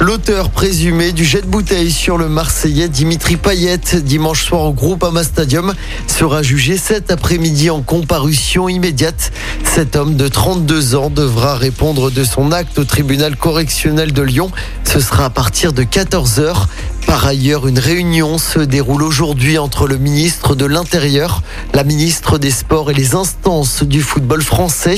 L'auteur présumé du jet de bouteille sur le Marseillais Dimitri Payet dimanche soir au Groupama Stadium sera jugé cet après-midi en comparution immédiate. Cet homme de 32 ans devra répondre de son acte au tribunal correctionnel de Lyon. Ce sera à partir de 14h. Par ailleurs, une réunion se déroule aujourd'hui entre le ministre de l'Intérieur, la ministre des Sports et les instances du football français.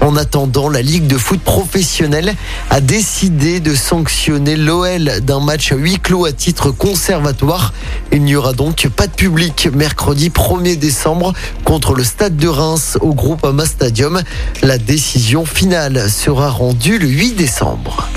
En attendant, la Ligue de foot professionnel a décidé de sanctionner l'OL d'un match à huis clos à titre conservatoire. Il n'y aura donc pas de public mercredi 1er décembre contre le Stade de Reims au groupe Ama Stadium. La décision finale sera rendue le 8 décembre.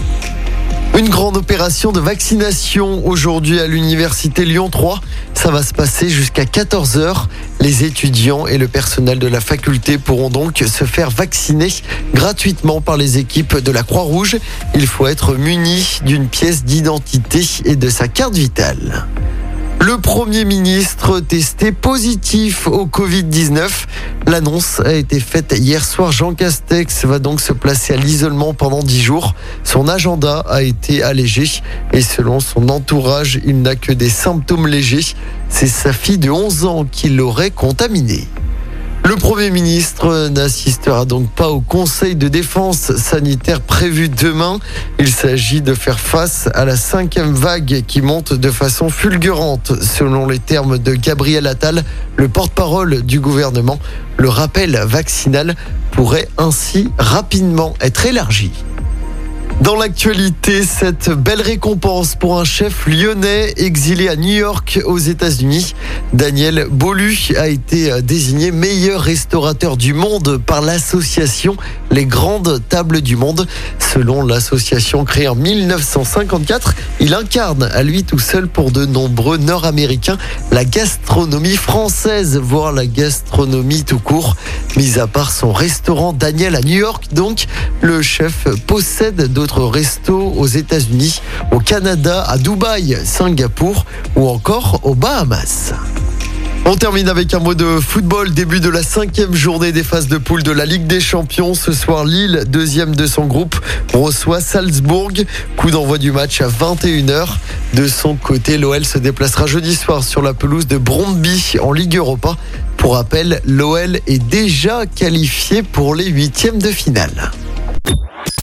Une grande opération de vaccination aujourd'hui à l'université Lyon 3. Ça va se passer jusqu'à 14h. Les étudiants et le personnel de la faculté pourront donc se faire vacciner gratuitement par les équipes de la Croix-Rouge. Il faut être muni d'une pièce d'identité et de sa carte vitale. Le Premier ministre testé positif au Covid-19. L'annonce a été faite hier soir. Jean Castex va donc se placer à l'isolement pendant 10 jours. Son agenda a été allégé et selon son entourage, il n'a que des symptômes légers. C'est sa fille de 11 ans qui l'aurait contaminé. Le Premier ministre n'assistera donc pas au Conseil de défense sanitaire prévu demain. Il s'agit de faire face à la cinquième vague qui monte de façon fulgurante, selon les termes de Gabriel Attal, le porte-parole du gouvernement. Le rappel vaccinal pourrait ainsi rapidement être élargi. Dans l'actualité, cette belle récompense pour un chef lyonnais exilé à New York aux États-Unis. Daniel Bolu a été désigné meilleur restaurateur du monde par l'association Les Grandes Tables du Monde. Selon l'association créée en 1954, il incarne à lui tout seul pour de nombreux Nord-Américains la gastronomie française, voire la gastronomie tout court. Mis à part son restaurant Daniel à New York, donc, le chef possède d'autres restos aux États-Unis, au Canada, à Dubaï, Singapour ou encore aux Bahamas. On termine avec un mot de football. Début de la cinquième journée des phases de poule de la Ligue des Champions. Ce soir, Lille, deuxième de son groupe, reçoit Salzbourg. Coup d'envoi du match à 21h. De son côté, l'OL se déplacera jeudi soir sur la pelouse de Brondby en Ligue Europa. Pour rappel, l'OL est déjà qualifié pour les huitièmes de finale.